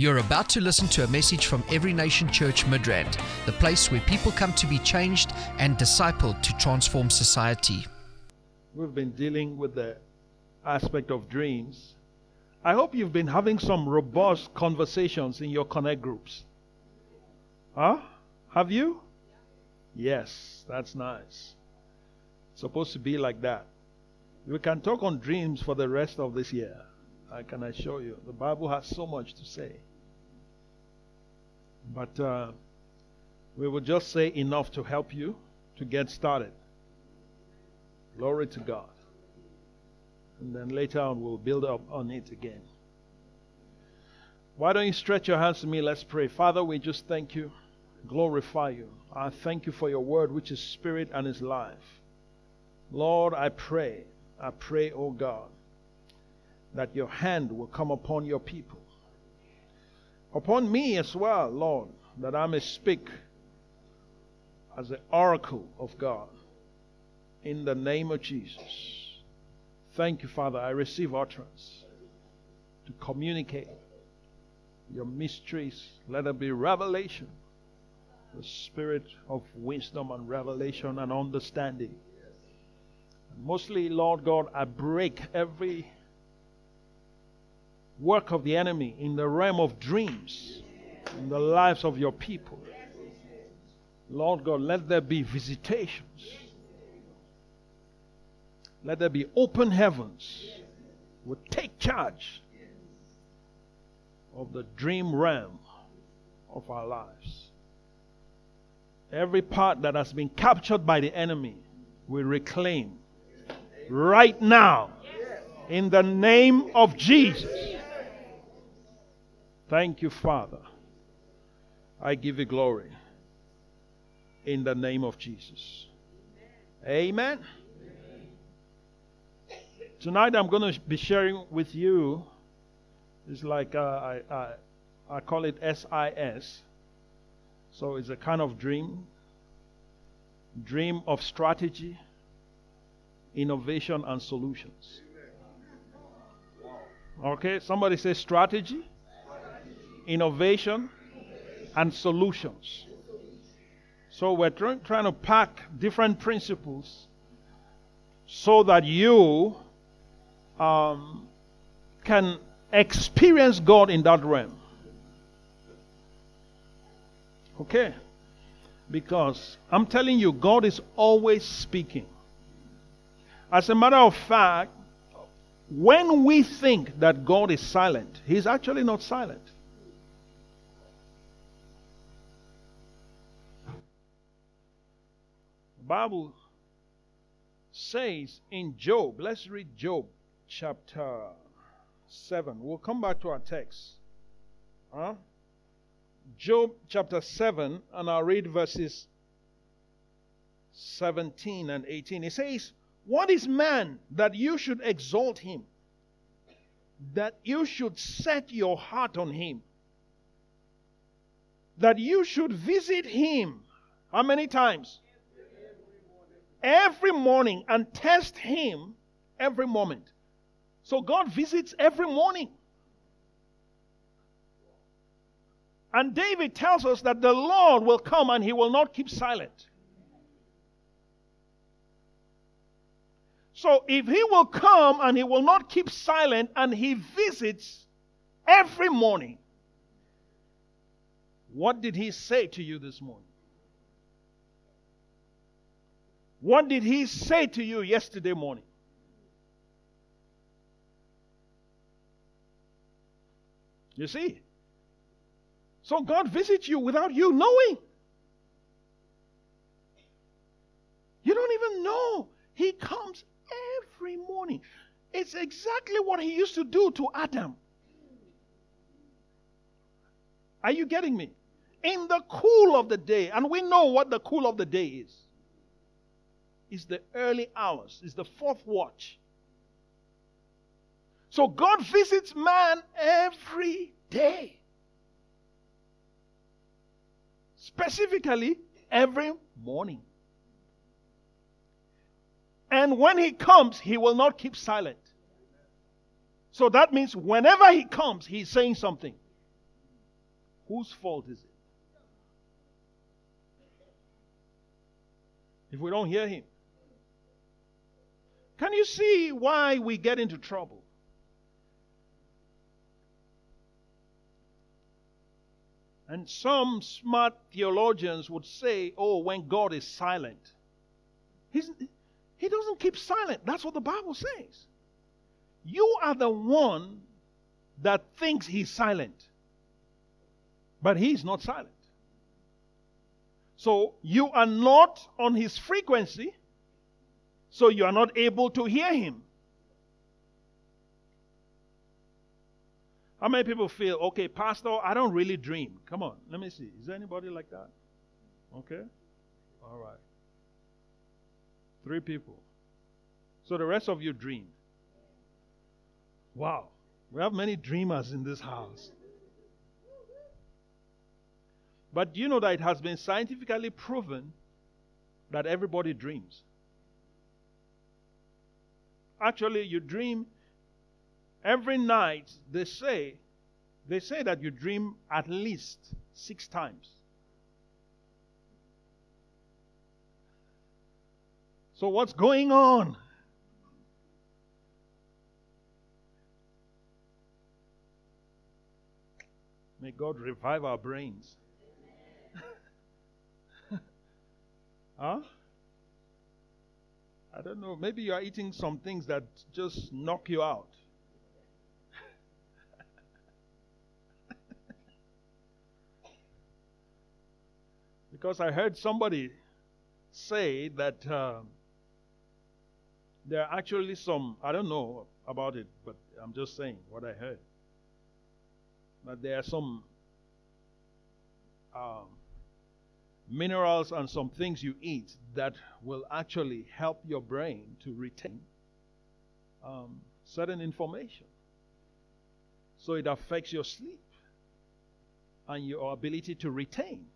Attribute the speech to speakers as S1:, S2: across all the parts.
S1: You're about to listen to a message from Every Nation Church Midrand, the place where people come to be changed and discipled to transform society.
S2: We've been dealing with the aspect of dreams. I hope you've been having some robust conversations in your connect groups. Huh? Have you? Yes, that's nice. It's supposed to be like that. We can talk on dreams for the rest of this year. I can assure you. The Bible has so much to say. But uh, we will just say enough to help you to get started. Glory to God. And then later on, we'll build up on it again. Why don't you stretch your hands to me? Let's pray. Father, we just thank you, glorify you. I thank you for your word, which is spirit and is life. Lord, I pray, I pray, O oh God, that your hand will come upon your people. Upon me as well, Lord, that I may speak as the oracle of God in the name of Jesus. Thank you, Father. I receive utterance to communicate your mysteries. Let there be revelation, the spirit of wisdom and revelation and understanding. And mostly, Lord God, I break every work of the enemy in the realm of dreams in the lives of your people. Lord God, let there be visitations. Let there be open heavens. We take charge of the dream realm of our lives. Every part that has been captured by the enemy, we reclaim right now in the name of Jesus. Thank you, Father. I give you glory in the name of Jesus. Amen. Tonight I'm going to be sharing with you. It's like uh, I, I, I call it SIS. So it's a kind of dream, dream of strategy, innovation, and solutions. Okay, somebody say strategy, innovation, and solutions. So we're try- trying to pack different principles so that you um, can experience God in that realm. Okay? Because I'm telling you, God is always speaking. As a matter of fact, when we think that God is silent, He's actually not silent. Bible says in Job, let's read Job chapter 7. We'll come back to our text. Huh? Job chapter 7, and I'll read verses 17 and 18. It says, What is man that you should exalt him? That you should set your heart on him? That you should visit him? How many times? Every morning and test him every moment. So God visits every morning. And David tells us that the Lord will come and he will not keep silent. So if he will come and he will not keep silent and he visits every morning, what did he say to you this morning? What did he say to you yesterday morning? You see? So God visits you without you knowing. You don't even know. He comes every morning. It's exactly what he used to do to Adam. Are you getting me? In the cool of the day, and we know what the cool of the day is. It's the early hours, is the fourth watch. So God visits man every day. Specifically, every morning. And when he comes, he will not keep silent. So that means whenever he comes, he's saying something. Whose fault is it? If we don't hear him. Can you see why we get into trouble? And some smart theologians would say, oh, when God is silent. He's, he doesn't keep silent. That's what the Bible says. You are the one that thinks he's silent, but he's not silent. So you are not on his frequency, so you are not able to hear him. How many people feel, okay, Pastor, I don't really dream? Come on, let me see. Is there anybody like that? Okay? All right. Three people. So the rest of you dream. Wow. We have many dreamers in this house. But you know that it has been scientifically proven that everybody dreams? Actually, you dream every night they say they say that you dream at least six times. So what's going on? May god revive our brains. Huh i don't know maybe you are eating some things that just knock you out Because I heard somebody say that uh, there are actually some, I don't know about it, but I'm just saying what I heard. That there are some um, minerals and some things you eat that will actually help your brain to retain um, certain information. So it affects your sleep and your ability to retain.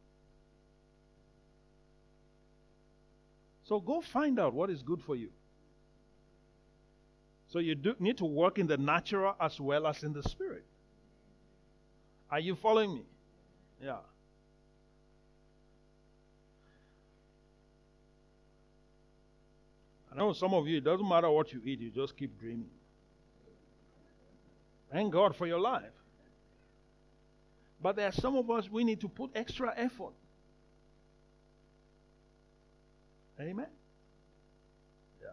S2: So go find out what is good for you. So you do need to work in the natural as well as in the spirit. Are you following me? Yeah. I know some of you, it doesn't matter what you eat, you just keep dreaming. Thank God for your life. But there are some of us, we need to put extra effort. Amen? Yeah.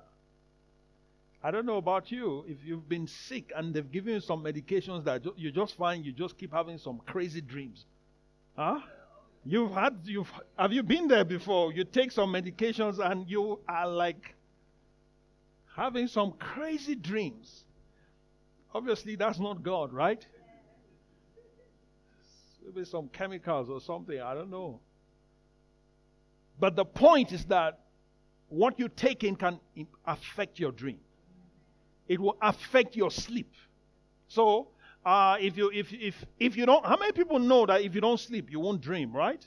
S2: I don't know about you, if you've been sick and they've given you some medications that you just find you just keep having some crazy dreams. Huh? You've had, you've, have you been there before? You take some medications and you are like having some crazy dreams. Obviously, that's not God, right? Maybe some chemicals or something, I don't know. But the point is that what you take in can affect your dream. It will affect your sleep. So, uh, if you if if if you don't, how many people know that if you don't sleep, you won't dream, right?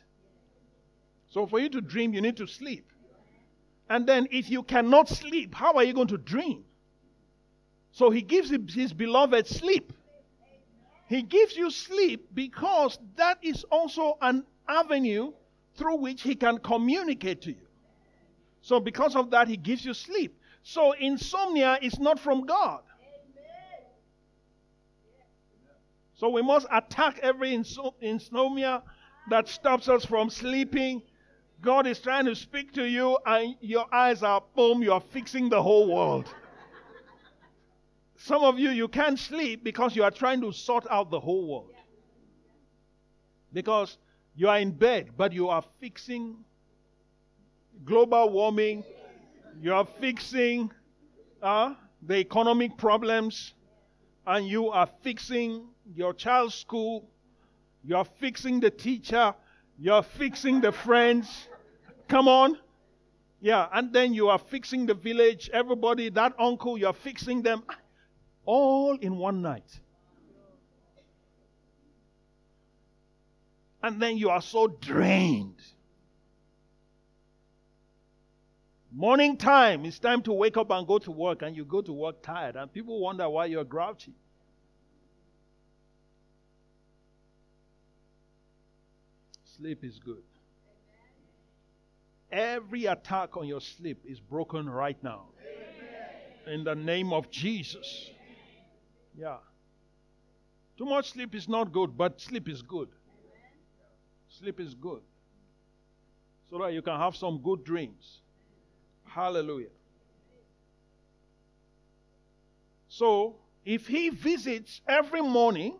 S2: So, for you to dream, you need to sleep. And then, if you cannot sleep, how are you going to dream? So, He gives His beloved sleep. He gives you sleep because that is also an avenue through which He can communicate to you. So, because of that, he gives you sleep. So, insomnia is not from God. So, we must attack every insomnia that stops us from sleeping. God is trying to speak to you, and your eyes are boom, you are fixing the whole world. Some of you, you can't sleep because you are trying to sort out the whole world. Because you are in bed, but you are fixing global warming, you are fixing uh, the economic problems, and you are fixing your child's school, you are fixing the teacher, you are fixing the friends. Come on. Yeah, and then you are fixing the village, everybody, that uncle, you are fixing them all in one night. And then you are so drained. Morning time, it's time to wake up and go to work, and you go to work tired, and people wonder why you're grouchy. Sleep is good. Every attack on your sleep is broken right now. In the name of Jesus. Yeah. Too much sleep is not good, but sleep is good. Sleep is good. So that you can have some good dreams. Hallelujah. So, if he visits every morning,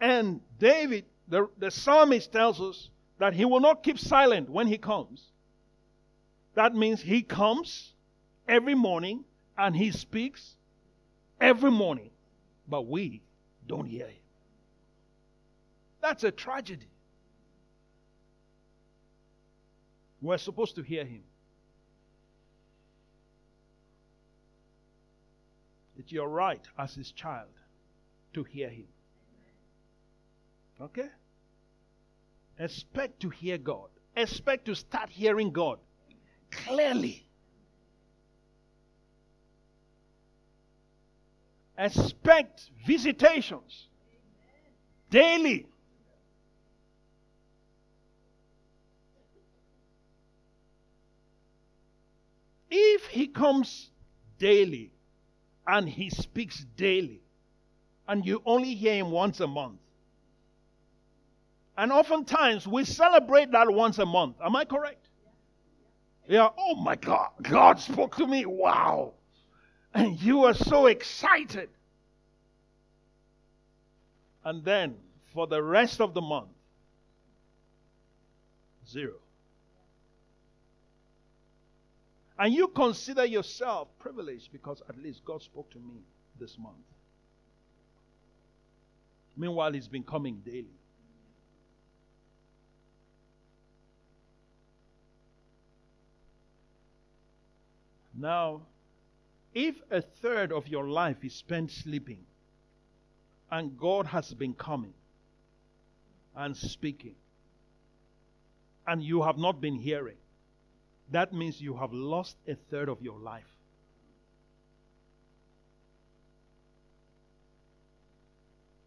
S2: and David, the, the psalmist tells us that he will not keep silent when he comes. That means he comes every morning and he speaks every morning, but we don't hear him. That's a tragedy. We're supposed to hear him. It's your right as his child to hear him. Okay? Expect to hear God. Expect to start hearing God clearly. Expect visitations daily. If he comes daily and he speaks daily and you only hear him once a month, and oftentimes we celebrate that once a month. Am I correct? Yeah. Oh my God. God spoke to me. Wow. And you are so excited. And then for the rest of the month, zero. And you consider yourself privileged because at least God spoke to me this month. Meanwhile, He's been coming daily. Now, if a third of your life is spent sleeping, and God has been coming and speaking, and you have not been hearing, that means you have lost a third of your life.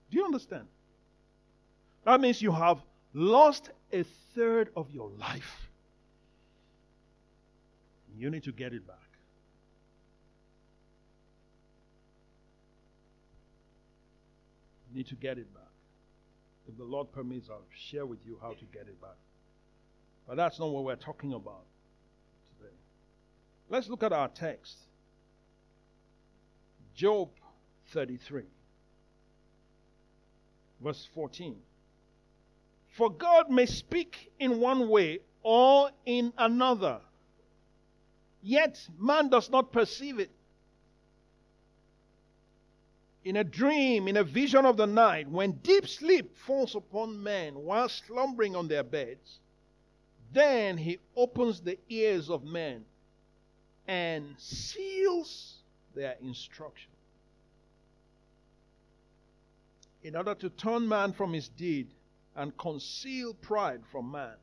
S2: Do you understand? That means you have lost a third of your life. You need to get it back. Need to get it back. If the Lord permits, I'll share with you how to get it back. But that's not what we're talking about today. Let's look at our text Job 33, verse 14. For God may speak in one way or in another, yet man does not perceive it in a dream, in a vision of the night, when deep sleep falls upon men while slumbering on their beds, then he opens the ears of men and seals their instruction. In order to turn man from his deed and conceal pride from man,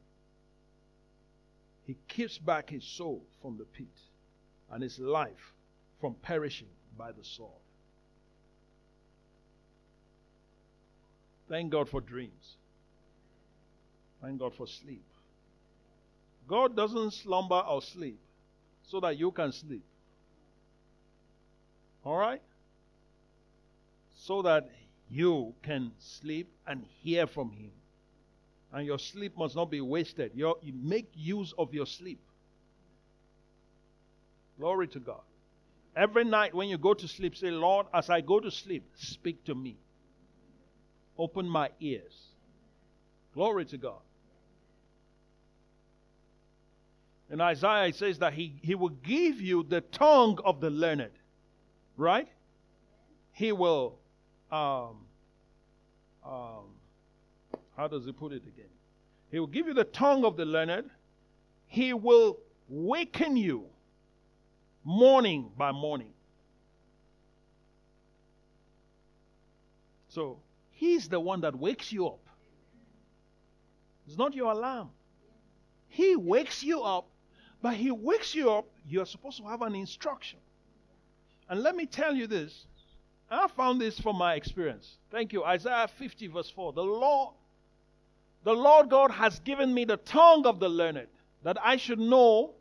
S2: he keeps back his soul from the pit and his life from perishing by the sword. Thank God for dreams. Thank God for sleep. God doesn't slumber or sleep so that you can sleep. All right? So that you can sleep and hear from Him. And your sleep must not be wasted. you make use of your sleep. Glory to God. Every night when you go to sleep, say, Lord, as I go to sleep, speak to me. Open my ears. Glory to God. In Isaiah, it says that he, he will give you the tongue of the learned. Right? He will, um, um, how does he put it again? He will give you the tongue of the learned. He will waken you morning by morning. So, He's the one that wakes you up. It's not your alarm. He wakes you up, but He wakes you up, you're supposed to have an instruction. And let me tell you this. I found this from my experience. Thank you. Isaiah 50, verse 4. The Lord, The Lord God has given me the tongue of the learned, that I should know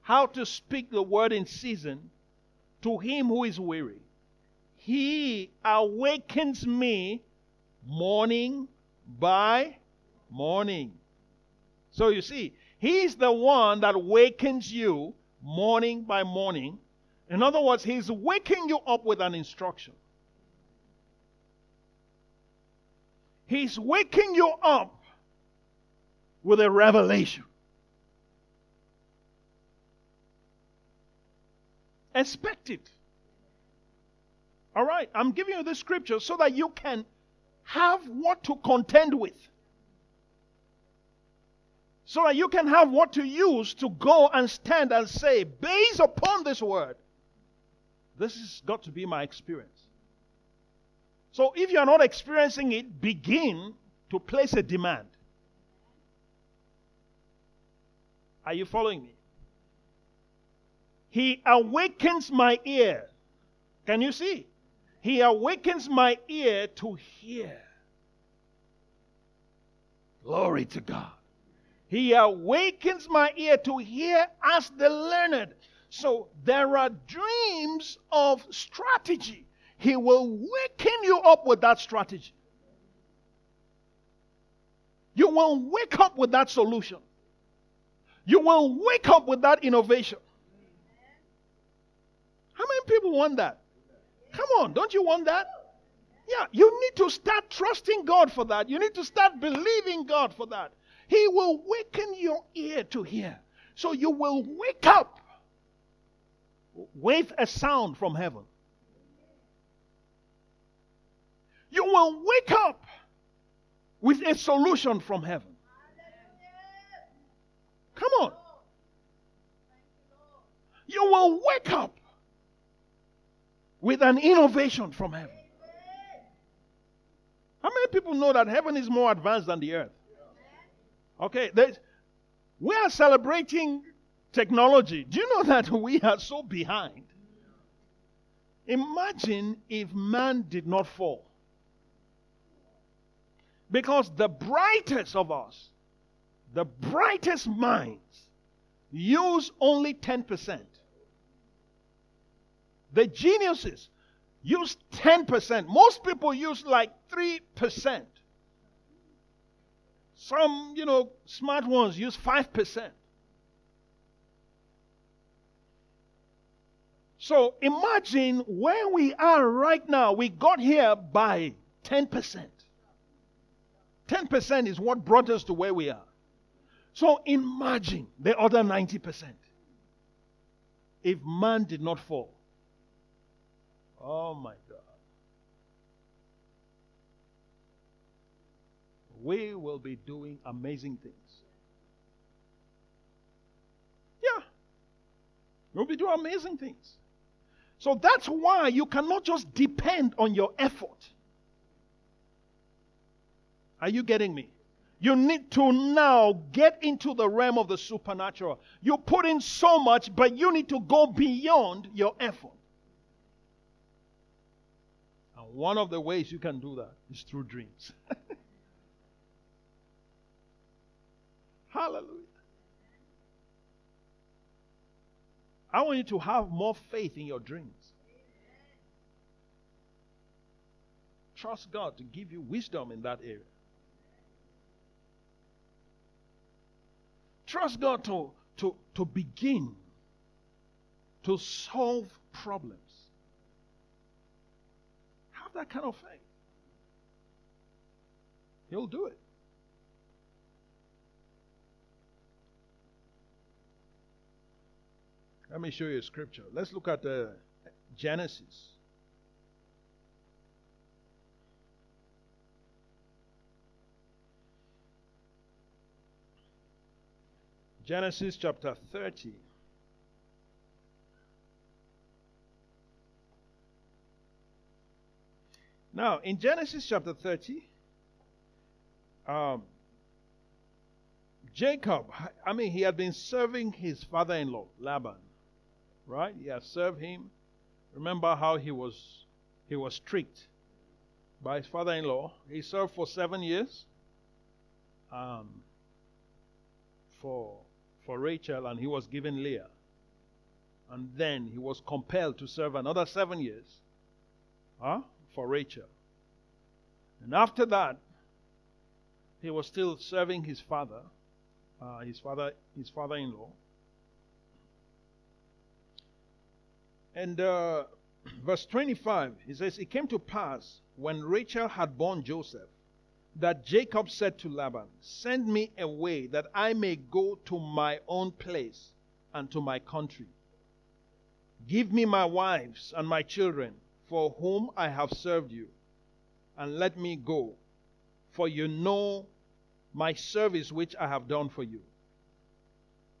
S2: how to speak the word in season to him who is weary. He awakens me morning by morning. So you see, He's the one that wakens you morning by morning. In other words, He's waking you up with an instruction. He's waking you up with a revelation. Expect it. All right, I'm giving you this scripture so that you can have what to contend with. So that you can have what to use to go and stand and say, based upon this word, this has got to be my experience. So if you are not experiencing it, begin to place a demand. Are you following me? He awakens my ear. Can you see? He awakens my ear to hear. Glory to God. He awakens my ear to hear as the learned. So there are dreams of strategy. He will waken you up with that strategy. You will wake up with that solution. You will wake up with that innovation. How many people want that? Come on, don't you want that? Yeah, you need to start trusting God for that. You need to start believing God for that. He will waken your ear to hear. So you will wake up with a sound from heaven. You will wake up with a solution from heaven. Come on. You will wake up with an innovation from heaven. How many people know that heaven is more advanced than the earth? Okay, we are celebrating technology. Do you know that we are so behind? Imagine if man did not fall. Because the brightest of us, the brightest minds, use only 10%. The geniuses use 10%. Most people use like 3%. Some, you know, smart ones use 5%. So imagine where we are right now. We got here by 10%. 10% is what brought us to where we are. So imagine the other 90%. If man did not fall, Oh my God. We will be doing amazing things. Yeah. We'll be doing amazing things. So that's why you cannot just depend on your effort. Are you getting me? You need to now get into the realm of the supernatural. You put in so much, but you need to go beyond your effort. One of the ways you can do that is through dreams. Hallelujah. I want you to have more faith in your dreams. Trust God to give you wisdom in that area. Trust God to, to, to begin to solve problems that kind of faith. He'll do it. Let me show you a scripture. Let's look at uh, Genesis. Genesis chapter 30. Now, in Genesis chapter 30, um, Jacob, I mean, he had been serving his father in law, Laban, right? He had served him. Remember how he was he was tricked by his father in law. He served for seven years. um, for for Rachel, and he was given Leah. And then he was compelled to serve another seven years huh, for Rachel. And after that, he was still serving his father, uh, his father, his father-in-law. And uh, verse 25, he says, It came to pass when Rachel had born Joseph that Jacob said to Laban, Send me away that I may go to my own place and to my country. Give me my wives and my children, for whom I have served you, and let me go, for you know my service which I have done for you.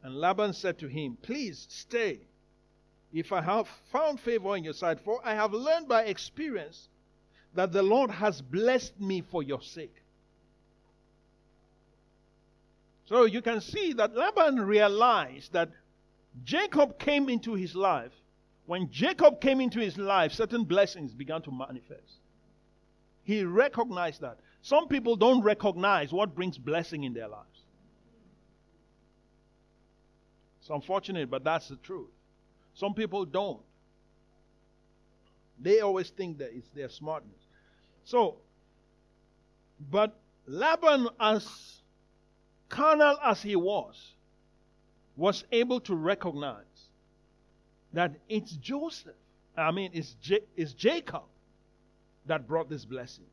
S2: And Laban said to him, Please stay, if I have found favor in your sight, for I have learned by experience that the Lord has blessed me for your sake. So you can see that Laban realized that Jacob came into his life. When Jacob came into his life, certain blessings began to manifest. He recognized that. Some people don't recognize what brings blessing in their lives. It's unfortunate, but that's the truth. Some people don't. They always think that it's their smartness. So, but Laban, as carnal as he was, was able to recognize that it's Joseph, I mean, it's, J- it's Jacob that brought this blessing.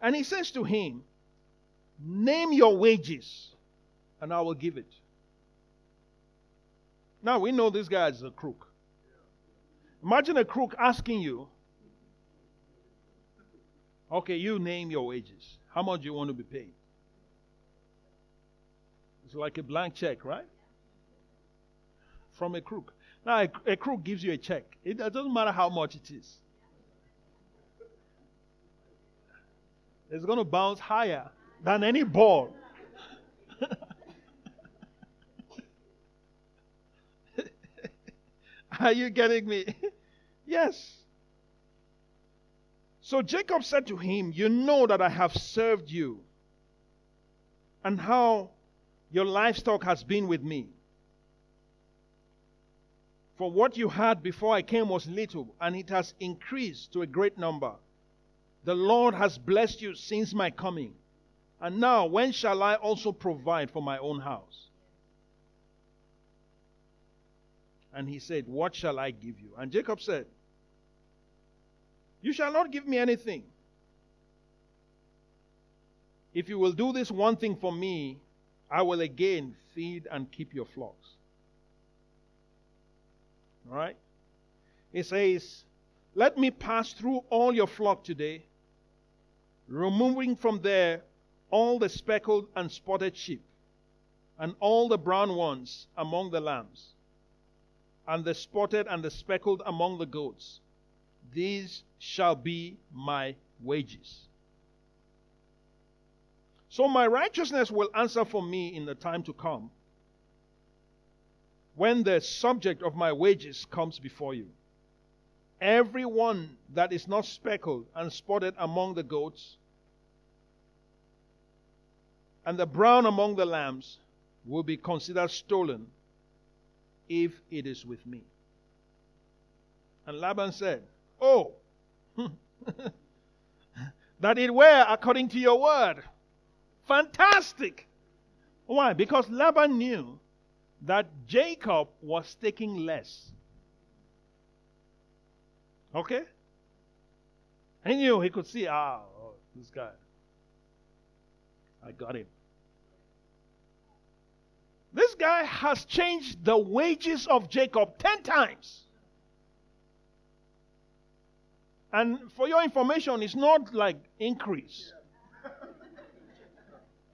S2: And he says to him, Name your wages, and I will give it. Now we know this guy is a crook. Imagine a crook asking you, Okay, you name your wages. How much do you want to be paid? It's like a blank check, right? From a crook. Now, a, a crook gives you a check. It doesn't matter how much it is. It's going to bounce higher than any ball. Are you getting me? yes. So Jacob said to him, You know that I have served you, and how your livestock has been with me. For what you had before I came was little, and it has increased to a great number. The Lord has blessed you since my coming. And now, when shall I also provide for my own house? And he said, What shall I give you? And Jacob said, You shall not give me anything. If you will do this one thing for me, I will again feed and keep your flocks. Right? He says, Let me pass through all your flock today, removing from there all the speckled and spotted sheep, and all the brown ones among the lambs, and the spotted and the speckled among the goats. These shall be my wages. So my righteousness will answer for me in the time to come when the subject of my wages comes before you. Every one that is not speckled and spotted among the goats, and the brown among the lambs, will be considered stolen if it is with me. And Laban said, Oh, that it were according to your word. Fantastic. Why? Because Laban knew that Jacob was taking less. Okay? He knew he could see, ah, oh, this guy. I got him. This guy has changed the wages of Jacob 10 times. And for your information, it's not like increase.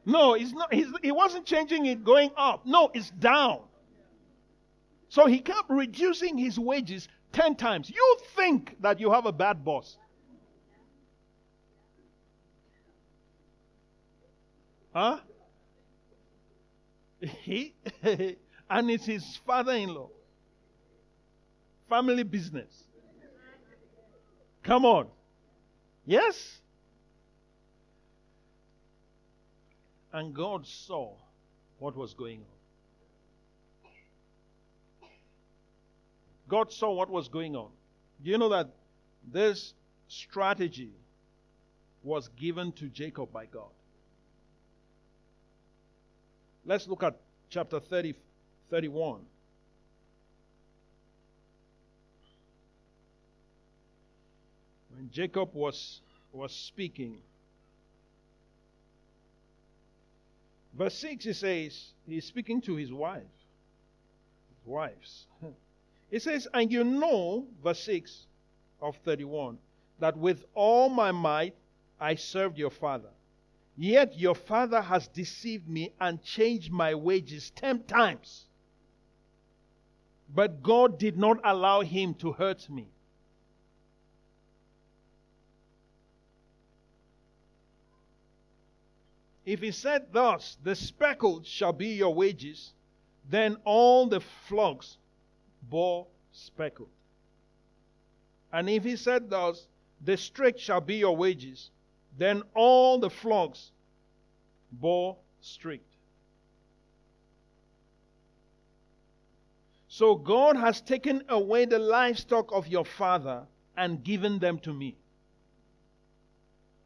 S2: No, it's not. He's, he wasn't changing it going up. No, it's down. So he kept reducing his wages 10 times. You think that you have a bad boss. Huh? He and it's his father-in-law. Family business. Come on. Yes? And God saw what was going on. God saw what was going on. Do you know that this strategy was given to Jacob by God? Let's look at chapter 30, 31. When Jacob was, was speaking, verse 6 he says, he's speaking to his wife, his wives. He says, And you know, verse 6 of 31, that with all my might I served your father. Yet your father has deceived me and changed my wages ten times. But God did not allow him to hurt me. If he said thus, the speckled shall be your wages, then all the flocks bore speckled. And if he said thus, the streaked shall be your wages, then all the flocks bore streaked. So God has taken away the livestock of your father and given them to me.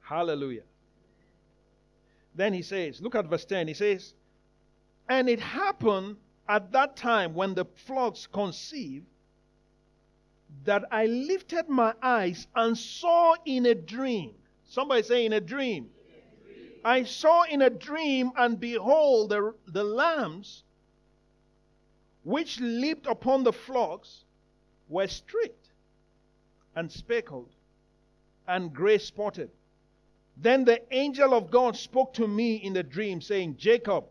S2: Hallelujah. Then he says, look at verse 10. He says, And it happened at that time when the flocks conceived that I lifted my eyes and saw in a dream. Somebody say, in a dream. I saw in a dream, and behold, the, the lambs which leaped upon the flocks were streaked and speckled and gray spotted. Then the angel of God spoke to me in the dream, saying, Jacob.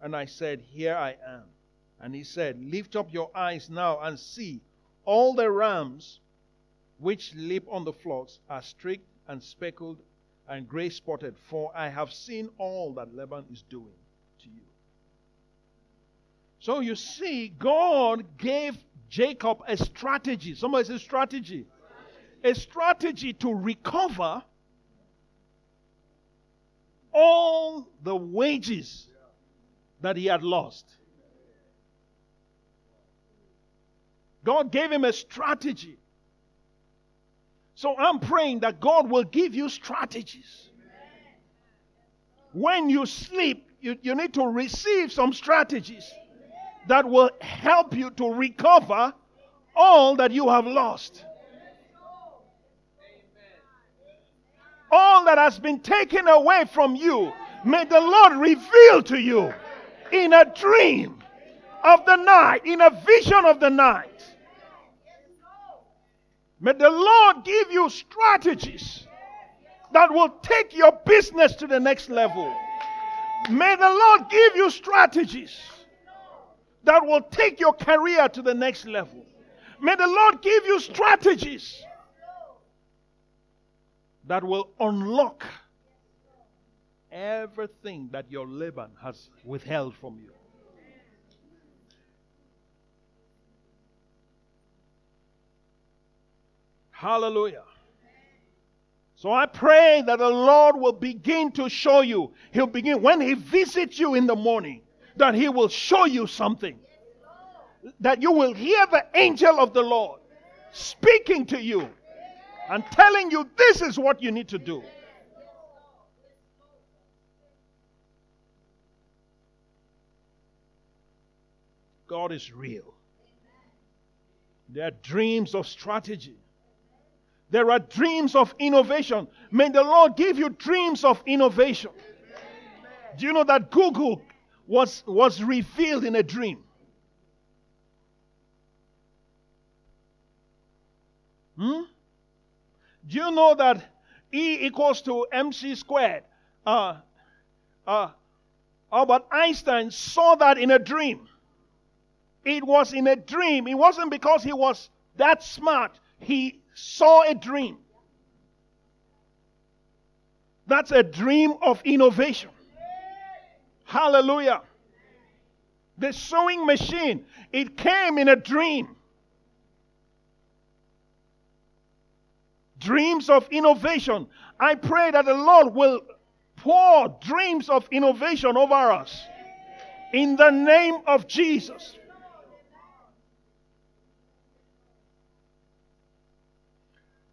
S2: And I said, Here I am. And he said, Lift up your eyes now and see all the rams which leap on the flocks are streaked and speckled and gray spotted, for I have seen all that Laban is doing to you. So you see, God gave Jacob a strategy. Somebody says strategy. A strategy to recover all the wages that he had lost. God gave him a strategy. So I'm praying that God will give you strategies. When you sleep, you, you need to receive some strategies that will help you to recover all that you have lost. All that has been taken away from you, may the Lord reveal to you in a dream of the night, in a vision of the night. May the Lord give you strategies that will take your business to the next level. May the Lord give you strategies that will take your career to the next level. May the Lord give you strategies that will unlock everything that your Laban has withheld from you. Hallelujah. So I pray that the Lord will begin to show you. He'll begin, when He visits you in the morning, that He will show you something. That you will hear the angel of the Lord speaking to you and telling you this is what you need to do. God is real. There are dreams of strategy. There are dreams of innovation. May the Lord give you dreams of innovation. Do you know that Google was, was revealed in a dream? Hmm? Do you know that E equals to mc squared? Uh, uh, Albert Einstein saw that in a dream. It was in a dream. It wasn't because he was that smart. He saw a dream. That's a dream of innovation. Hallelujah. The sewing machine, it came in a dream. Dreams of innovation. I pray that the Lord will pour dreams of innovation over us. In the name of Jesus.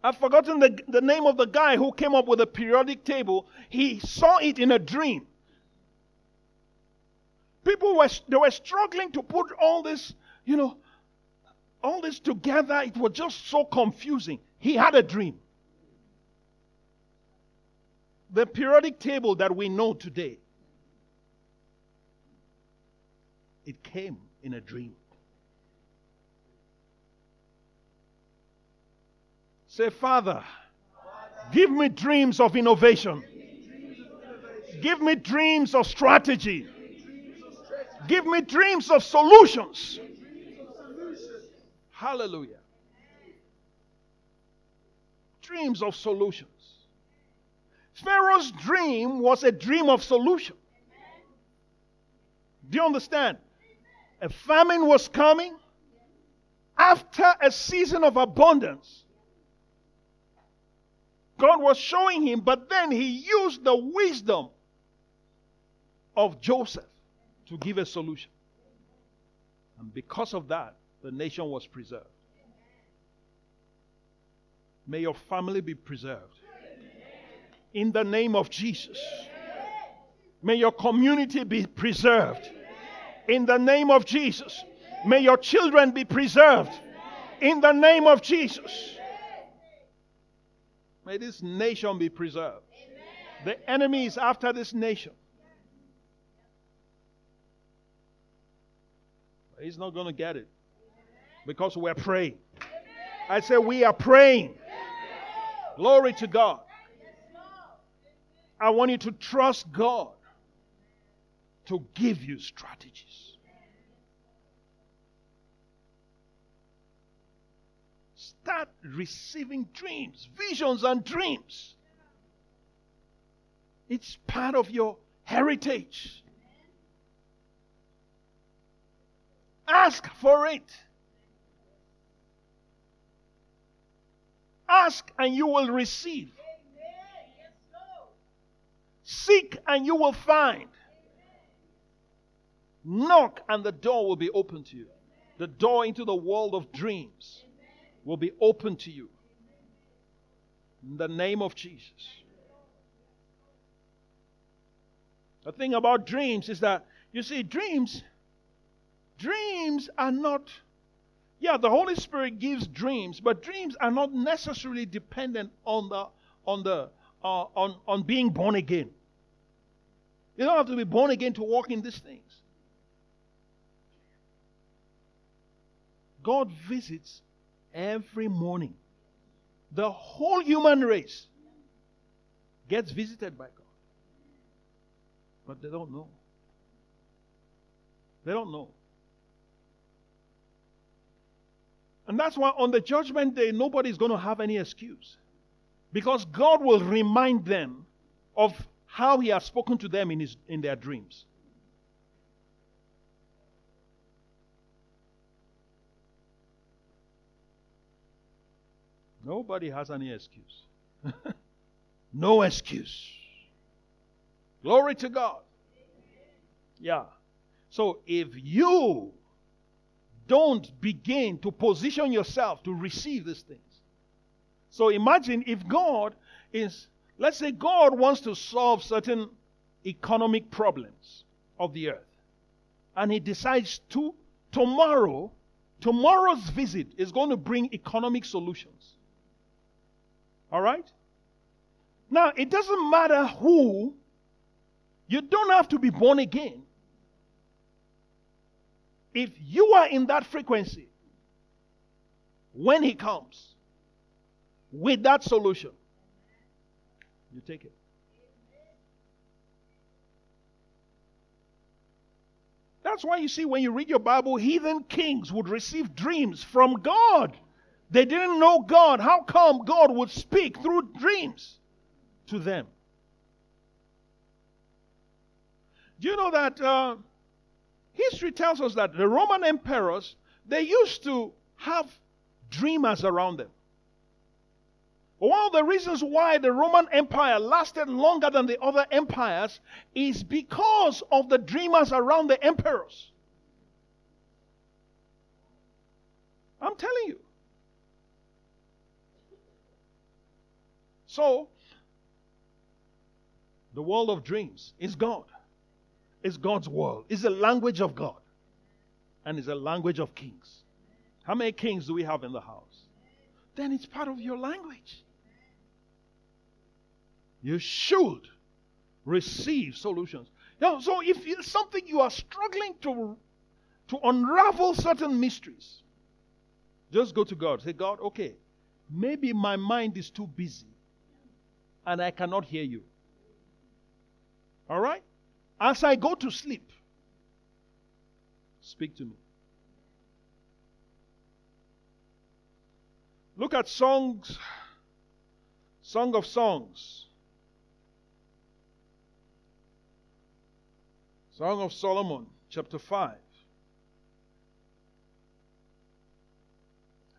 S2: I've forgotten the, the name of the guy who came up with a periodic table. He saw it in a dream. People were they were struggling to put all this, you know, all this together. It was just so confusing. He had a dream. The periodic table that we know today, it came in a dream. Say, Father, give me dreams of innovation. Give me dreams of strategy. Give me dreams of solutions. Hallelujah. Dreams of solutions. Pharaoh's dream was a dream of solution. Do you understand? A famine was coming after a season of abundance. God was showing him, but then he used the wisdom of Joseph to give a solution. And because of that, the nation was preserved. May your family be preserved. In the name of Jesus. May your community be preserved. In the name of Jesus. May your children be preserved. In the name of Jesus. May this nation be preserved. The enemy is after this nation. He's not going to get it because we're praying. I say we are praying. Glory to God. I want you to trust God to give you strategies. start receiving dreams, visions, and dreams. It's part of your heritage. Ask for it. Ask and you will receive. Seek and you will find. Knock and the door will be open to you. The door into the world of dreams will be open to you. In the name of Jesus. The thing about dreams is that, you see, dreams, dreams are not, yeah, the Holy Spirit gives dreams, but dreams are not necessarily dependent on the, on the, uh, on, on being born again. You don't have to be born again to walk in these things. God visits every morning. The whole human race gets visited by God. But they don't know. They don't know. And that's why on the judgment day, nobody's going to have any excuse. Because God will remind them of how He has spoken to them in, his, in their dreams. Nobody has any excuse. no excuse. Glory to God. Yeah. So if you don't begin to position yourself to receive these things. So imagine if God is, let's say, God wants to solve certain economic problems of the earth. And He decides to, tomorrow, tomorrow's visit is going to bring economic solutions. All right? Now, it doesn't matter who, you don't have to be born again. If you are in that frequency, when He comes with that solution, you take it. That's why you see when you read your Bible, heathen kings would receive dreams from God. They didn't know God. How come God would speak through dreams to them? Do you know that uh, history tells us that the Roman emperors they used to have dreamers around them. One of the reasons why the Roman Empire lasted longer than the other empires is because of the dreamers around the emperors. I'm telling you. So, the world of dreams is God. It's God's world. It's the language of God. And it's a language of kings. How many kings do we have in the house? Then it's part of your language. You should receive solutions. Know, so if it's something you are struggling to, to unravel certain mysteries, just go to God. Say, God, okay, maybe my mind is too busy and I cannot hear you. All right? As I go to sleep, speak to me. Look at songs, Song of Songs. Song of Solomon, chapter 5.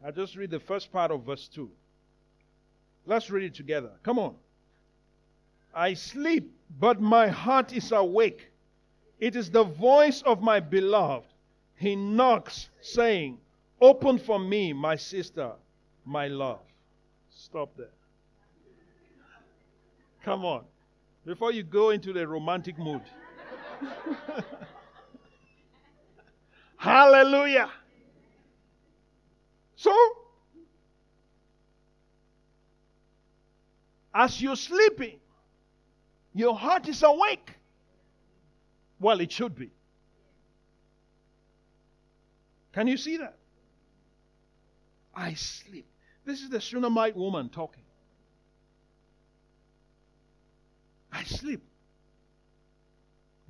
S2: I just read the first part of verse 2. Let's read it together. Come on. I sleep, but my heart is awake. It is the voice of my beloved. He knocks, saying, Open for me, my sister, my love. Stop there. Come on. Before you go into the romantic mood. Hallelujah. So, as you're sleeping, your heart is awake. Well, it should be. Can you see that? I sleep. This is the Shunammite woman talking. I sleep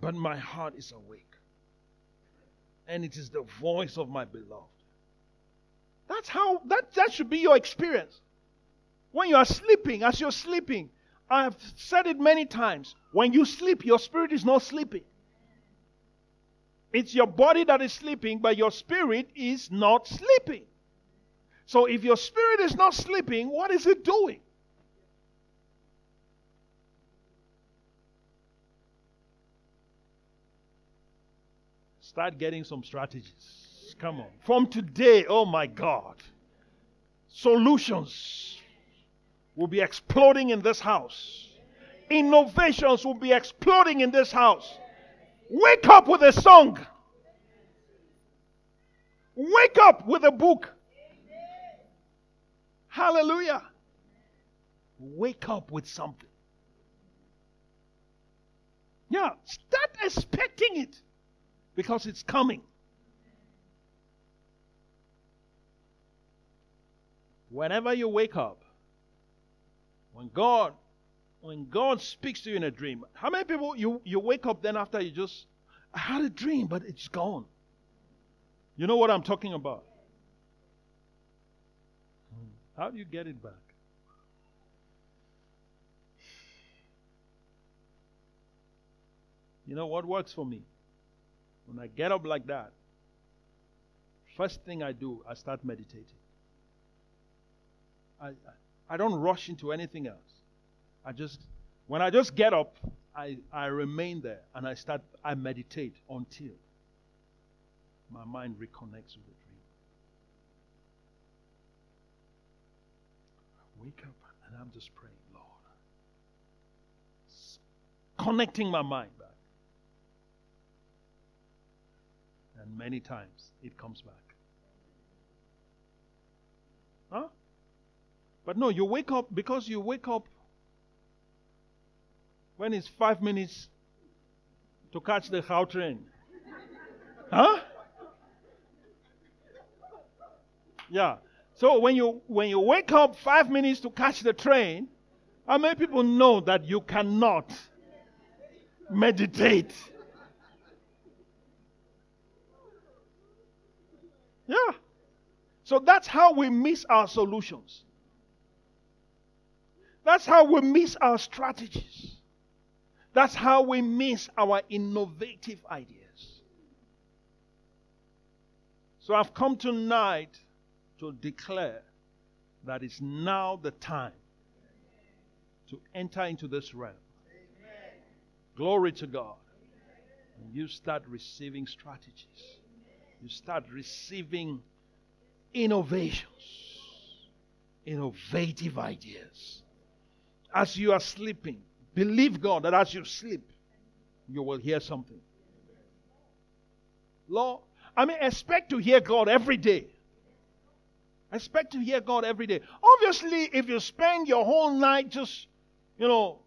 S2: but my heart is awake. And it is the voice of my beloved. That's how that, that should be your experience. When you are sleeping, as you're sleeping, I have said it many times. When you sleep, your spirit is not sleeping. It's your body that is sleeping, but your spirit is not sleeping. So if your spirit is not sleeping, what is it doing? Start getting some strategies. Come on. From today, oh my God, solutions will be exploding in this house. Innovations will be exploding in this house. Wake up with a song. Wake up with a book. Hallelujah. Wake up with something. Yeah, start expecting it because it's coming. Whenever you wake up, when God when God speaks to you in a dream, how many people you, you wake up then after you just I had a dream, but it's gone. You know what I'm talking about? How do you get it back? You know what works for me? When I get up like that, first thing I do, I start meditating. I, I don't rush into anything else. I just, when I just get up, I, I remain there and I start, I meditate until my mind reconnects with the dream. I wake up and I'm just praying, Lord. Connecting my mind back. And many times it comes back. Huh? But no, you wake up because you wake up when it's five minutes to catch the Gautrain. Huh? Yeah. So when you when you wake up five minutes to catch the train, how many people know that you cannot meditate? Yeah. So that's how we miss our solutions. That's how we miss our strategies. That's how we miss our innovative ideas. So I've come tonight to declare that it's now the time to enter into this realm. Glory to God. And you start receiving strategies. You start receiving innovations, innovative ideas. As you are sleeping, believe God that as you sleep, you will hear something. Lord, I mean, expect to hear God every day. Expect to hear God every day. Obviously, if you spend your whole night just, you know,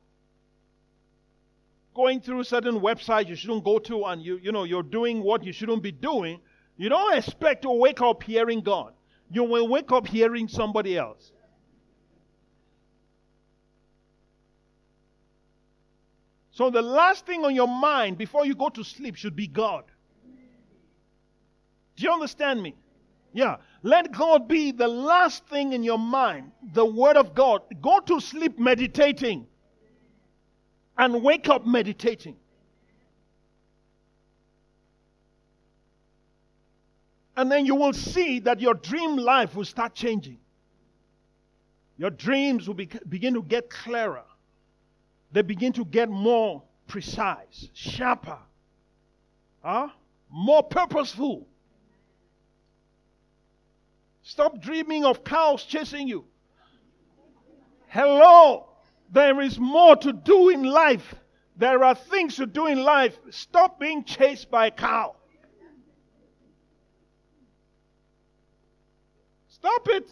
S2: going through certain websites you shouldn't go to and you, you know, you're doing what you shouldn't be doing, you don't expect to wake up hearing God. You will wake up hearing somebody else. So the last thing on your mind before you go to sleep should be God. Do you understand me? Yeah. Let God be the last thing in your mind, the Word of God. Go to sleep meditating and wake up meditating. And then you will see that your dream life will start changing. Your dreams will be, begin to get clearer. They begin to get more precise, sharper, huh? more purposeful. Stop dreaming of cows chasing you. Hello, there is more to do in life. There are things to do in life. Stop being chased by a cow. Stop it.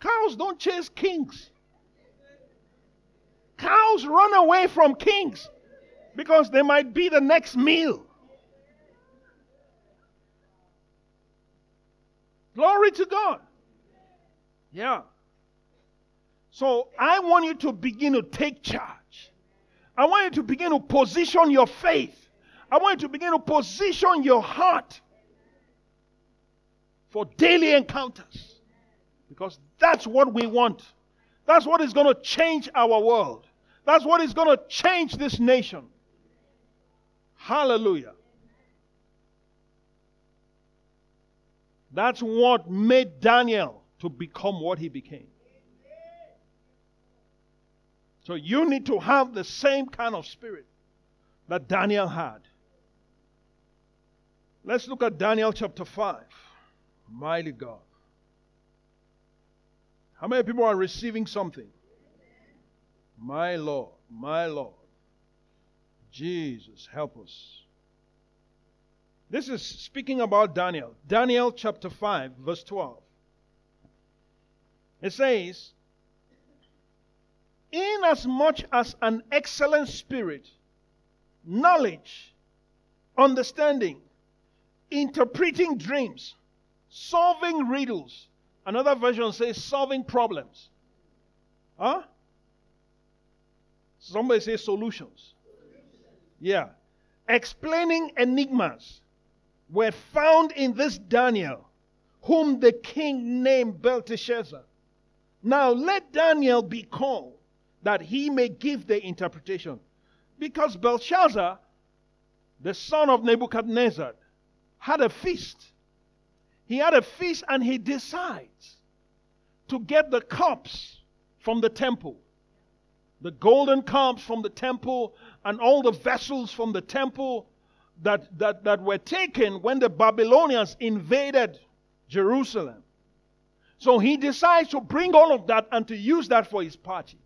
S2: Cows don't chase kings. Cows run away from kings because they might be the next meal. Glory to God. Yeah. So I want you to begin to take charge. I want you to begin to position your faith. I want you to begin to position your heart for daily encounters. Because that's what we want. That's what is going to change our world. That's what is going to change this nation. Hallelujah. That's what made Daniel to become what he became. So you need to have the same kind of spirit that Daniel had. Let's look at Daniel chapter 5. Mighty God. How many people are receiving something? My Lord, my Lord. Jesus, help us. This is speaking about Daniel. Daniel chapter 5, verse 12. It says, Inasmuch as an excellent spirit, knowledge, understanding, interpreting dreams, solving riddles. Another version says solving problems. Huh? Somebody say solutions. Yeah. Explaining enigmas were found in this Daniel, whom the king named Belteshazzar. Now let Daniel be called that he may give the interpretation. Because Belshazzar, the son of Nebuchadnezzar, had a feast. He had a feast and he decides to get the cups from the temple. The golden cups from the temple and all the vessels from the temple that, that, that were taken when the Babylonians invaded Jerusalem. So he decides to bring all of that and to use that for his party.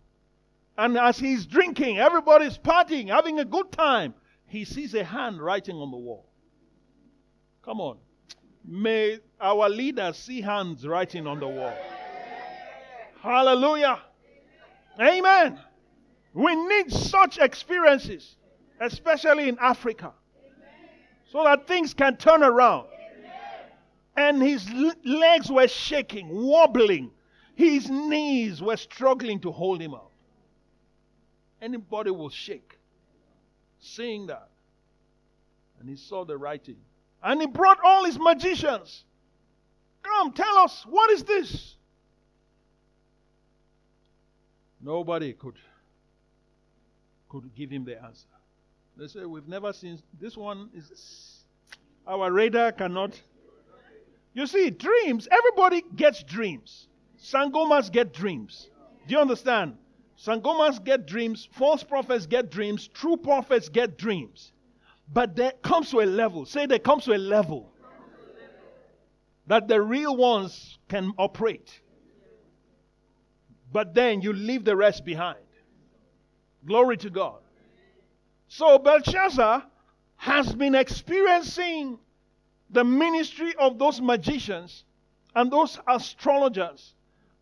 S2: And as he's drinking, everybody's partying, having a good time, he sees a hand writing on the wall. Come on. May our leaders see hands writing on the wall. Hallelujah. Amen. We need such experiences, especially in Africa, so that things can turn around. And his legs were shaking, wobbling. His knees were struggling to hold him up anybody will shake seeing that. And he saw the writing. And he brought all his magicians. Come, tell us, what is this? Nobody could, could give him the answer. They say, We've never seen this one is our radar cannot. You see, dreams, everybody gets dreams. Sangomas get dreams. Do you understand? Sangomas get dreams, false prophets get dreams, true prophets get dreams. But there comes to a level, say there comes to a level that the real ones can operate. But then you leave the rest behind. Glory to God. So Belshazzar has been experiencing the ministry of those magicians and those astrologers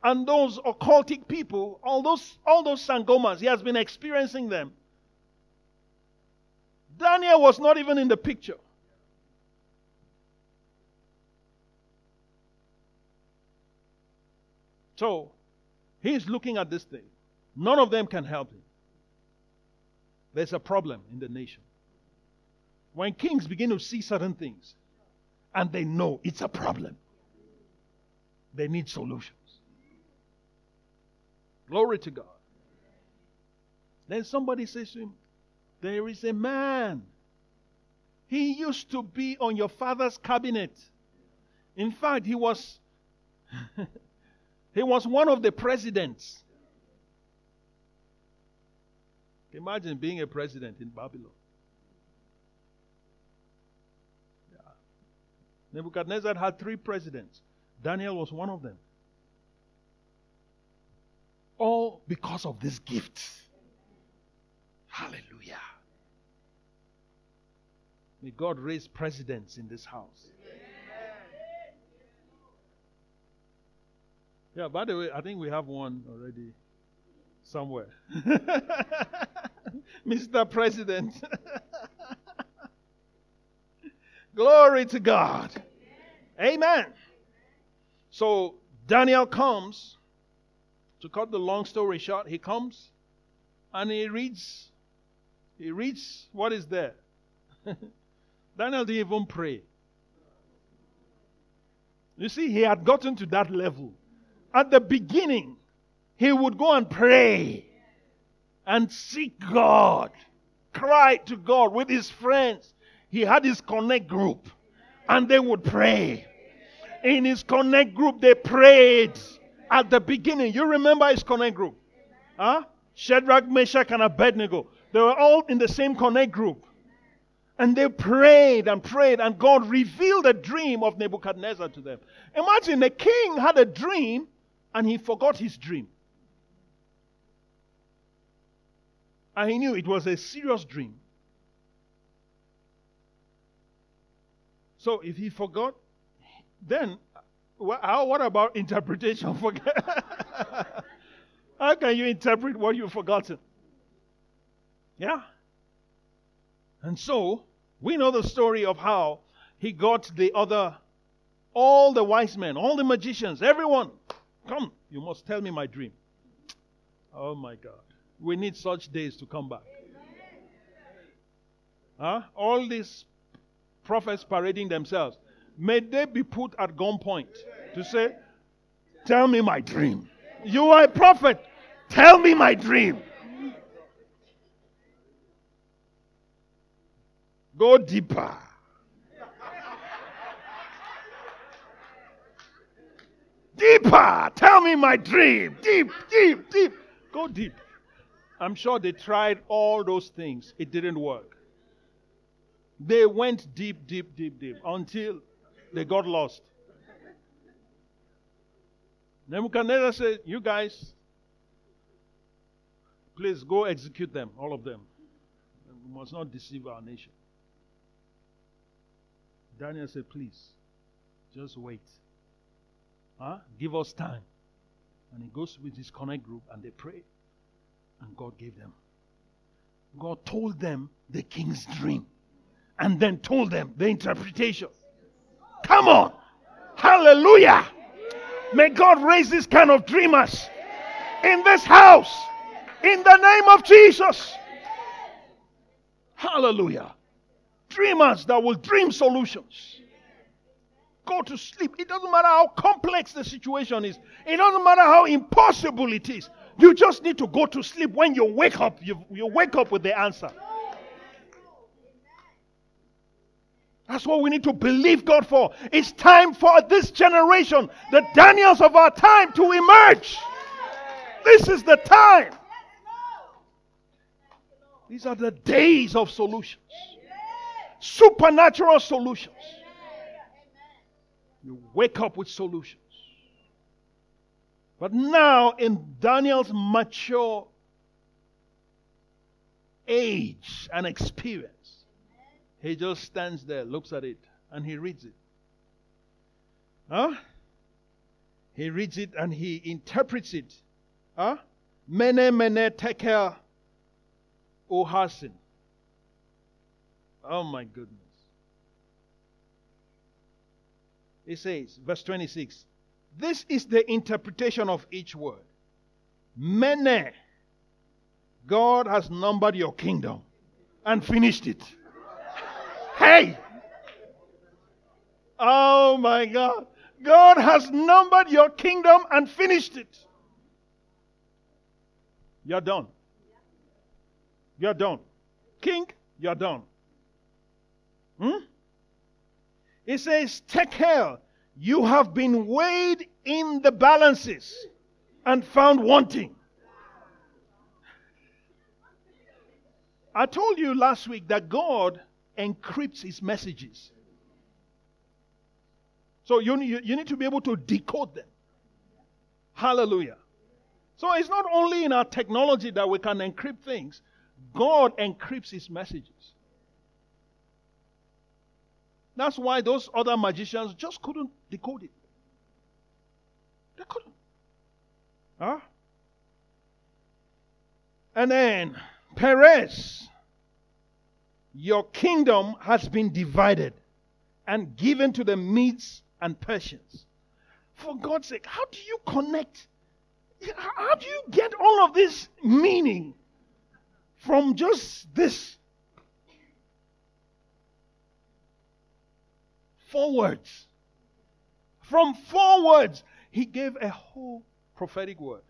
S2: and those occultic people, all those, all those sangomas, he has been experiencing them. Daniel was not even in the picture. So, he's looking at this thing. None of them can help him. There's a problem in the nation. When kings begin to see certain things and they know it's a problem, they need solutions. Glory to God. Then somebody says to him, There is a man. He used to be on your father's cabinet. In fact, he was he was one of the presidents. Imagine being a president in Babylon. Yeah. Nebuchadnezzar had three presidents. Daniel was one of them. All because of this gift. Hallelujah. May God raise presidents in this house. Yeah, by the way, I think we have one already somewhere. Mr. President. Glory to God. Amen. So Daniel comes. To cut the long story short, he comes and he reads. He reads what is there. Daniel didn't even pray. You see, he had gotten to that level. At the beginning, he would go and pray and seek God, cry to God with his friends. He had his connect group and they would pray. In his connect group, they prayed at the beginning. You remember his connect group? Huh? Shadrach, Meshach, and Abednego. They were all in the same connect group. And they prayed and prayed, and God revealed the dream of Nebuchadnezzar to them. Imagine the king had a dream and he forgot his dream. And he knew it was a serious dream. So if he forgot, then what about interpretation? how can you interpret what you've forgotten? Yeah? And so, we know the story of how he got the other, all the wise men, all the magicians, everyone. Come, you must tell me my dream. Oh my God. We need such days to come back. Huh? All these prophets parading themselves, may they be put at gunpoint to say, Tell me my dream. You are a prophet. Tell me my dream. Go deeper. deeper. Tell me my dream. Deep, deep, deep. Go deep. I'm sure they tried all those things. It didn't work. They went deep, deep, deep, deep until they got lost. Nebuchadnezzar said, You guys, please go execute them, all of them. We must not deceive our nation. Daniel said, Please, just wait. Huh? Give us time. And he goes with his connect group and they pray. And God gave them. God told them the king's dream and then told them the interpretation. Come on. Hallelujah. May God raise this kind of dreamers in this house in the name of Jesus. Hallelujah. Dreamers that will dream solutions. Go to sleep. It doesn't matter how complex the situation is, it doesn't matter how impossible it is. You just need to go to sleep. When you wake up, you, you wake up with the answer. That's what we need to believe God for. It's time for this generation, the Daniels of our time, to emerge. This is the time. These are the days of solutions, supernatural solutions. You wake up with solutions. But now, in Daniel's mature age and experience, he just stands there, looks at it, and he reads it. Huh? He reads it and he interprets it. Huh? Mene, mene, tekel, upharsin. Oh my goodness. He says, verse 26, this is the interpretation of each word. Mene, God has numbered your kingdom and finished it. hey! Oh my God. God has numbered your kingdom and finished it. You're done. You're done. King, you're done. Hmm? It says, Tekel. You have been weighed in the balances and found wanting. I told you last week that God encrypts his messages. So you, you, you need to be able to decode them. Hallelujah. So it's not only in our technology that we can encrypt things, God encrypts his messages. That's why those other magicians just couldn't decode it. They couldn't. Huh? And then, Peres, your kingdom has been divided and given to the Medes and Persians. For God's sake, how do you connect? How do you get all of this meaning from just this? Four words. From forwards, he gave a whole prophetic word.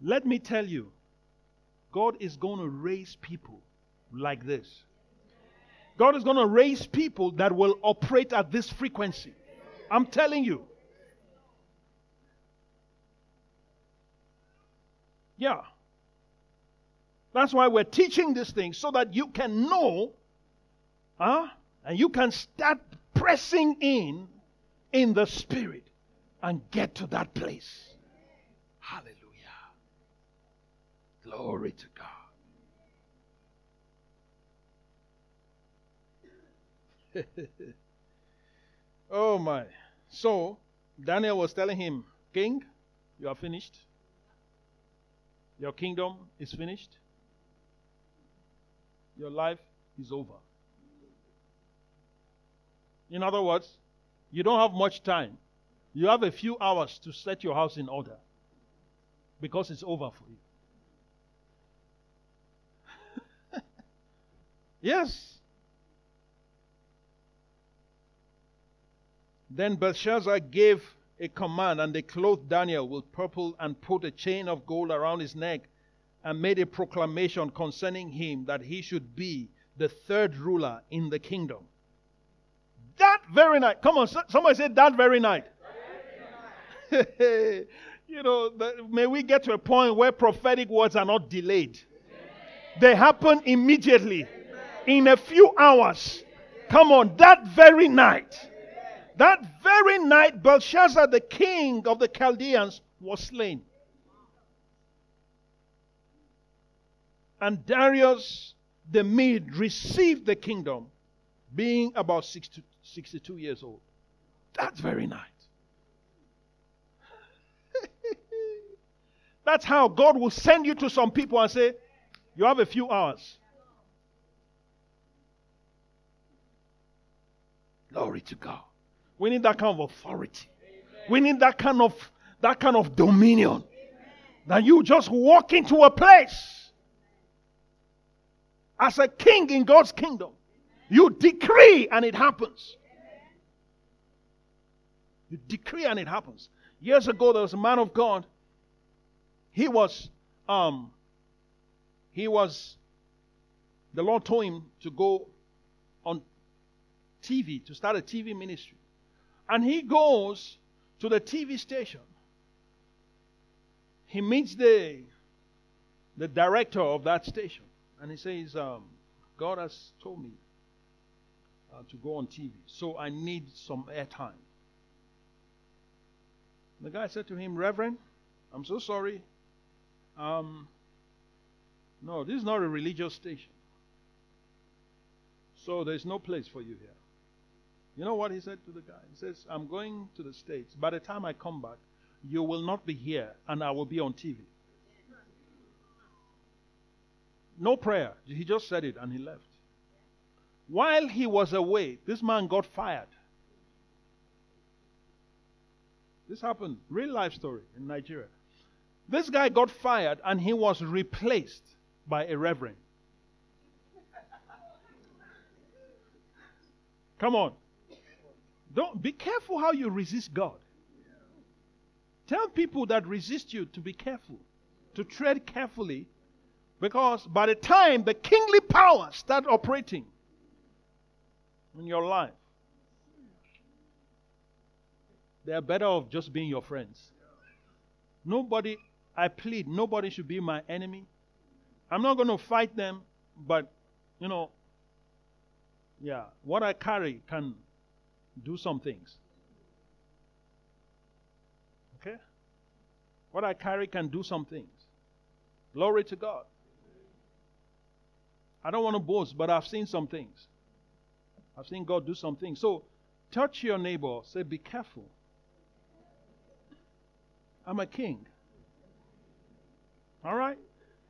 S2: Let me tell you, God is going to raise people like this. God is going to raise people that will operate at this frequency. I'm telling you. Yeah. That's why we're teaching this thing so that you can know, huh? And you can start pressing in in the spirit and get to that place. Hallelujah. Glory to God. oh my. So, Daniel was telling him, King, you are finished. Your kingdom is finished. Your life is over. In other words, you don't have much time. You have a few hours to set your house in order because it's over for you. yes. Then Belshazzar gave a command, and they clothed Daniel with purple and put a chain of gold around his neck and made a proclamation concerning him that he should be the third ruler in the kingdom. That very night, come on, somebody said that very night. you know, may we get to a point where prophetic words are not delayed. They happen immediately, in a few hours. Come on, that very night. That very night, Belshazzar, the king of the Chaldeans, was slain. And Darius the Mede received the kingdom, being about 62 years old. That's very nice. That's how God will send you to some people and say, You have a few hours. Glory to God. We need that kind of authority. We need that kind of that kind of dominion. That you just walk into a place as a king in God's kingdom. You decree and it happens. You decree and it happens. Years ago, there was a man of God. He was, um, he was, the Lord told him to go on TV, to start a TV ministry. And he goes to the TV station. He meets the, the director of that station and he says, um, God has told me uh, to go on TV, so I need some airtime. The guy said to him, Reverend, I'm so sorry. Um, no, this is not a religious station. So there's no place for you here. You know what he said to the guy? He says, I'm going to the States. By the time I come back, you will not be here and I will be on TV. No prayer. He just said it and he left. While he was away, this man got fired. This happened, real life story in Nigeria. This guy got fired and he was replaced by a reverend. Come on. Don't be careful how you resist God. Tell people that resist you to be careful, to tread carefully, because by the time the kingly power start operating in your life, they are better off just being your friends. Nobody, I plead, nobody should be my enemy. I'm not going to fight them, but, you know, yeah, what I carry can do some things. Okay? What I carry can do some things. Glory to God. I don't want to boast, but I've seen some things. I've seen God do some things. So touch your neighbor, say, Be careful. I'm a king. All right?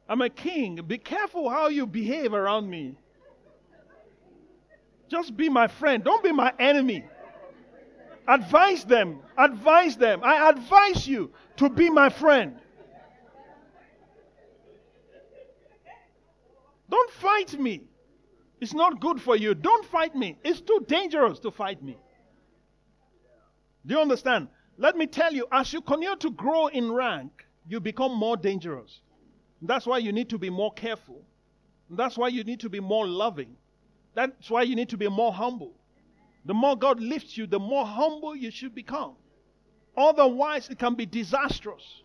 S2: I'm a king. Be careful how you behave around me. Just be my friend. Don't be my enemy. Advise them. Advise them. I advise you to be my friend. Don't fight me. It's not good for you. Don't fight me. It's too dangerous to fight me. Do you understand? Let me tell you, as you continue to grow in rank, you become more dangerous. That's why you need to be more careful. That's why you need to be more loving. That's why you need to be more humble. The more God lifts you, the more humble you should become. Otherwise, it can be disastrous.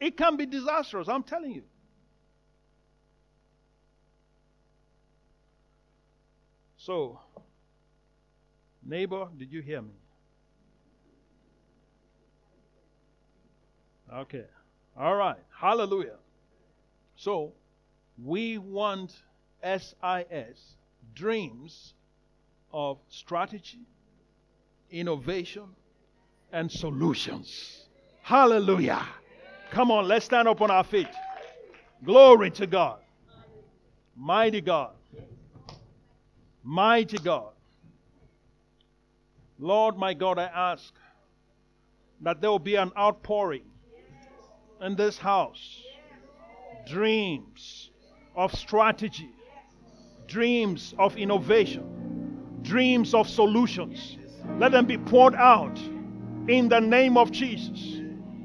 S2: It can be disastrous, I'm telling you. So, neighbor, did you hear me? Okay. All right. Hallelujah. So, we want SIS, dreams of strategy, innovation, and solutions. Hallelujah. Come on, let's stand up on our feet. Glory to God. Mighty God. Mighty God. Lord, my God, I ask that there will be an outpouring in this house. Dreams of strategy, dreams of innovation, dreams of solutions. Let them be poured out in the name of Jesus.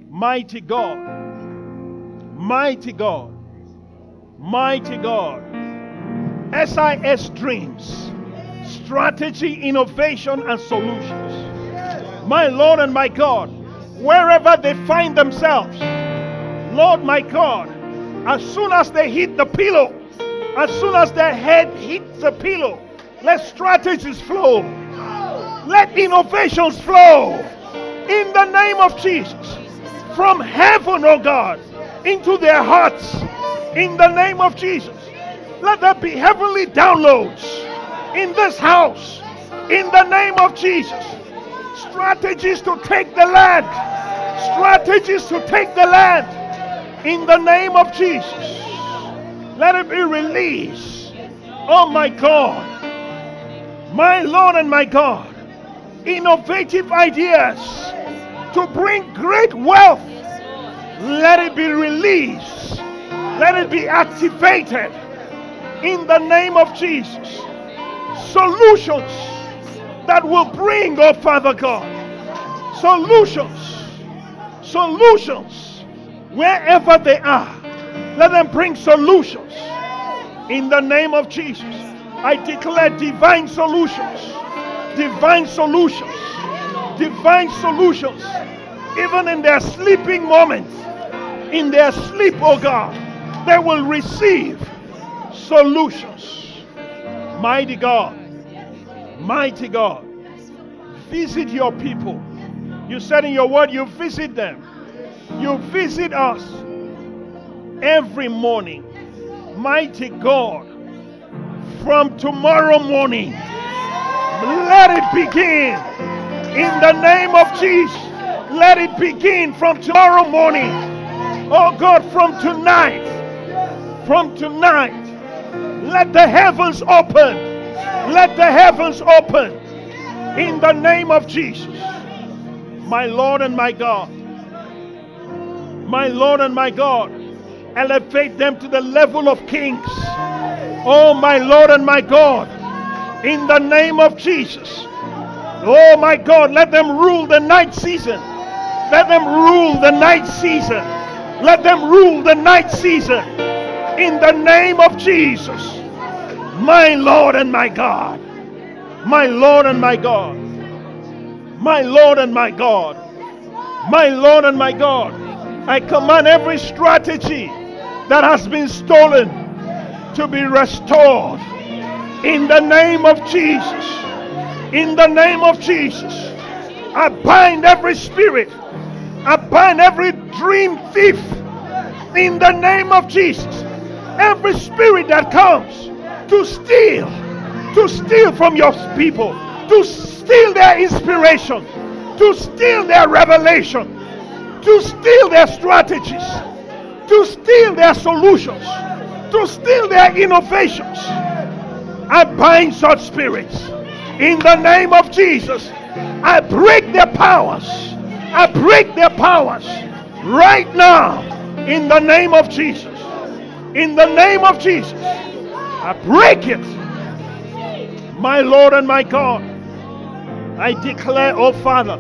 S2: Mighty God, mighty God, mighty God. SIS dreams, strategy, innovation, and solutions. My Lord and my God, wherever they find themselves, Lord my God, as soon as they hit the pillow, as soon as their head hits the pillow, let strategies flow. Let innovations flow in the name of Jesus from heaven, oh God, into their hearts in the name of Jesus. Let there be heavenly downloads in this house in the name of Jesus. Strategies to take the land. Strategies to take the land in the name of Jesus. Let it be released. Oh my God. My Lord and my God. Innovative ideas to bring great wealth. Let it be released. Let it be activated in the name of Jesus. Solutions that will bring, oh Father God, solutions, solutions wherever they are. Let them bring solutions in the name of Jesus. I declare divine solutions, divine solutions, divine solutions, even in their sleeping moments, in their sleep, oh God, they will receive solutions. Mighty God, mighty God, visit your people. You said in your word, you visit them. You visit us every morning. Mighty God, from tomorrow morning, let it begin in the name of Jesus. Let it begin from tomorrow morning. Oh God, from tonight, from tonight, let the heavens open. Let the heavens open in the name of Jesus. My Lord and my God. My Lord and my God. Elevate them to the level of kings. Oh, my Lord and my God. In the name of Jesus. Oh, my God. Let them rule the night season. Let them rule the night season. Let them rule the night season. In the name of Jesus. My Lord and my God. My Lord and my God. My Lord and my God. My Lord and my God. I command every strategy that has been stolen to be restored. In the name of Jesus. In the name of Jesus. I bind every spirit. I bind every dream thief. In the name of Jesus. Every spirit that comes to steal, to steal from your people, to steal their inspiration, to steal their revelation, to steal their strategies, to steal their solutions, to steal their innovations. I bind such spirits in the name of Jesus. I break their powers. I break their powers right now in the name of Jesus. In the name of Jesus. I break it. My Lord and my God, I declare, oh Father,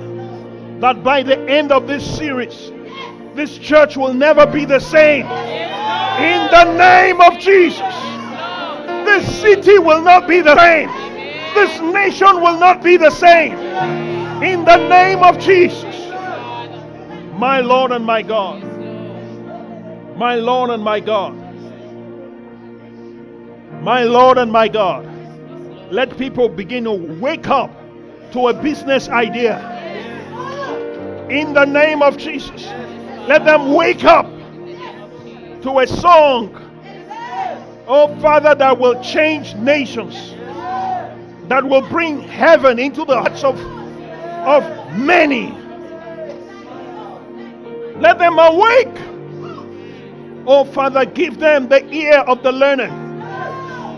S2: that by the end of this series, this church will never be the same. In the name of Jesus, this city will not be the same. This nation will not be the same. In the name of Jesus, my Lord and my God, my Lord and my God. My Lord and my God, let people begin to wake up to a business idea. In the name of Jesus, let them wake up to a song, oh Father, that will change nations, that will bring heaven into the hearts of, of many. Let them awake. Oh Father, give them the ear of the learned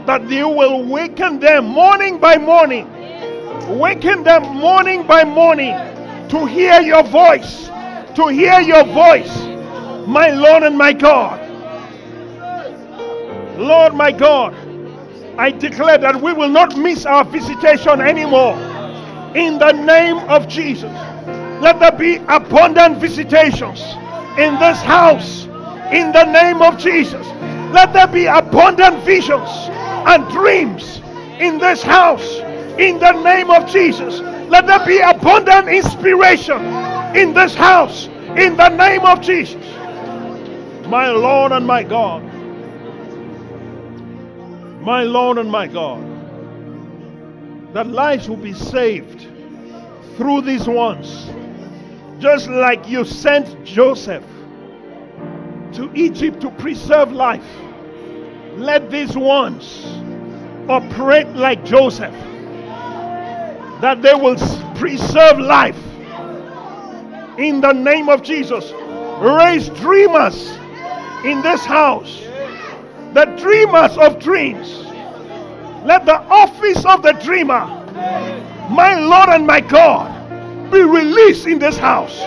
S2: that you will waken them morning by morning. Waken them morning by morning to hear your voice. To hear your voice, my Lord and my God. Lord, my God, I declare that we will not miss our visitation anymore. In the name of Jesus, let there be abundant visitations in this house. In the name of Jesus, let there be abundant visions and dreams in this house in the name of Jesus. Let there be abundant inspiration in this house in the name of Jesus. My Lord and my God. My Lord and my God. That lives will be saved through these ones. Just like you sent Joseph to Egypt to preserve life let these ones operate like Joseph, that they will preserve life. In the name of Jesus, raise dreamers in this house, the dreamers of dreams. Let the office of the dreamer, my Lord and my God, be released in this house.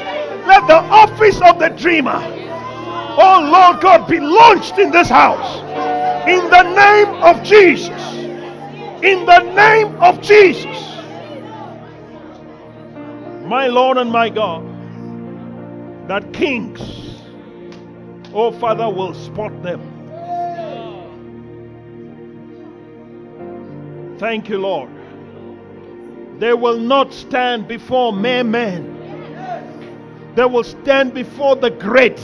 S2: Let the office of the dreamer, oh Lord God, be launched in this house. In the name of Jesus. In the name of Jesus. My Lord and my God, that kings, oh Father, will spot them. Thank you, Lord. They will not stand before mere men. They will stand before the great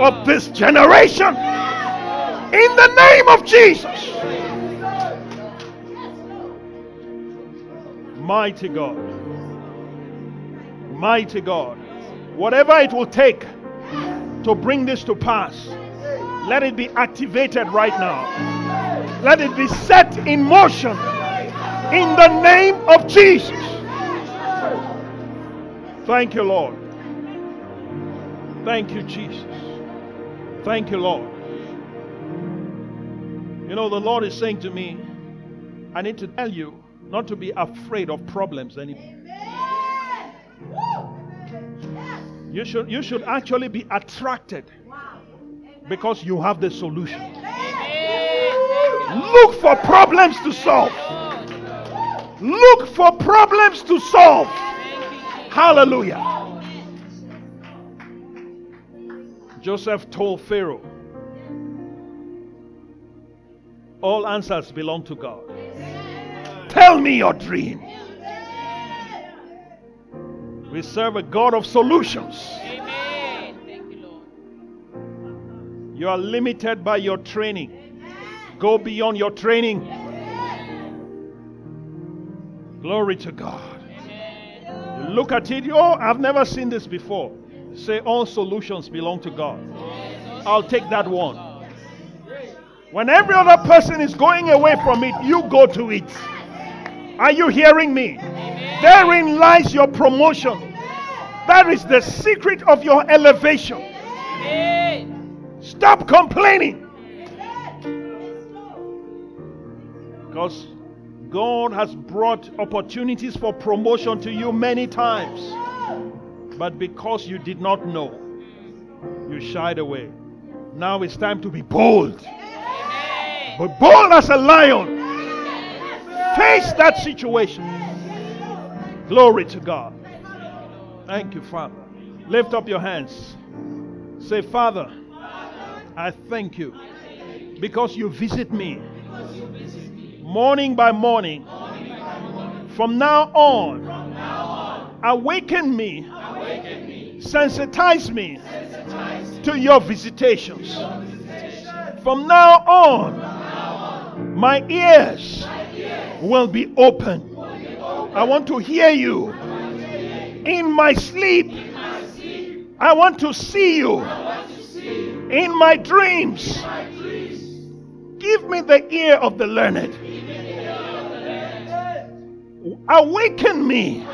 S2: of this generation. In the name of Jesus. Mighty God. Mighty God. Whatever it will take to bring this to pass, let it be activated right now. Let it be set in motion in the name of Jesus. Thank you, Lord. Thank you, Jesus. Thank you, Lord. You know, the Lord is saying to me, I need to tell you not to be afraid of problems anymore. You should, you should actually be attracted because you have the solution. Look for problems to solve. Look for problems to solve. Hallelujah. Joseph told Pharaoh, All answers belong to God. Tell me your dream. We serve a God of solutions.
S3: Amen. Thank you, Lord.
S2: You are limited by your training. Go beyond your training. Glory to God. You look at it, oh, I've never seen this before. Say, all solutions belong to God. I'll take that one. When every other person is going away from it, you go to it. Are you hearing me? Therein lies your promotion. That is the secret of your elevation.
S3: Amen.
S2: Stop complaining. Because God has brought opportunities for promotion to you many times. But because you did not know, you shied away. Now it's time to be bold. Be bold as a lion. Face that situation. Glory to God. Thank you, Father. Lift up your hands. Say, Father, I thank you because you visit me morning by morning. From now on, awaken me, sensitize me to your visitations. From now on, my ears will be open. I want to hear you in my sleep. I want to see you in my dreams. Give me the ear of the learned. Awaken me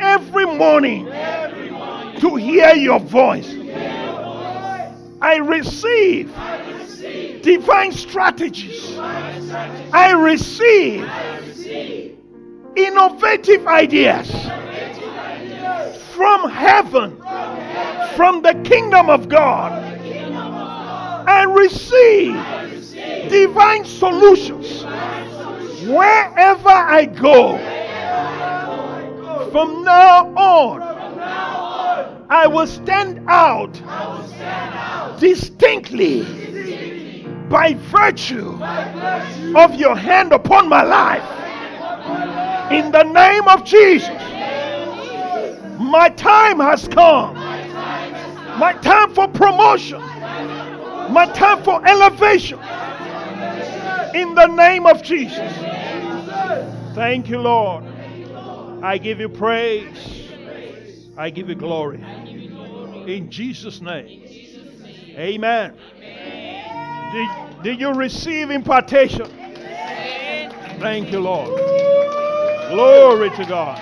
S2: every morning to hear your voice. I receive divine strategies. I receive innovative ideas from heaven, from the kingdom of God. I receive divine solutions wherever I go. From now on, I will stand out distinctly by virtue of your hand upon my life. In the name of Jesus, my time has come. My time for promotion. My time for elevation. In the name of Jesus. Thank you, Lord. I give you praise. I give you glory. In Jesus' name. Amen. Did, did you receive impartation? Thank you, Lord. Glory to God.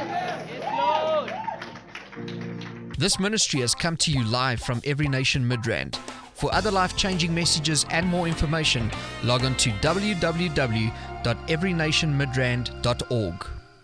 S1: This ministry has come to you live from Every Nation Midrand. For other life changing messages and more information, log on to www.everynationmidrand.org.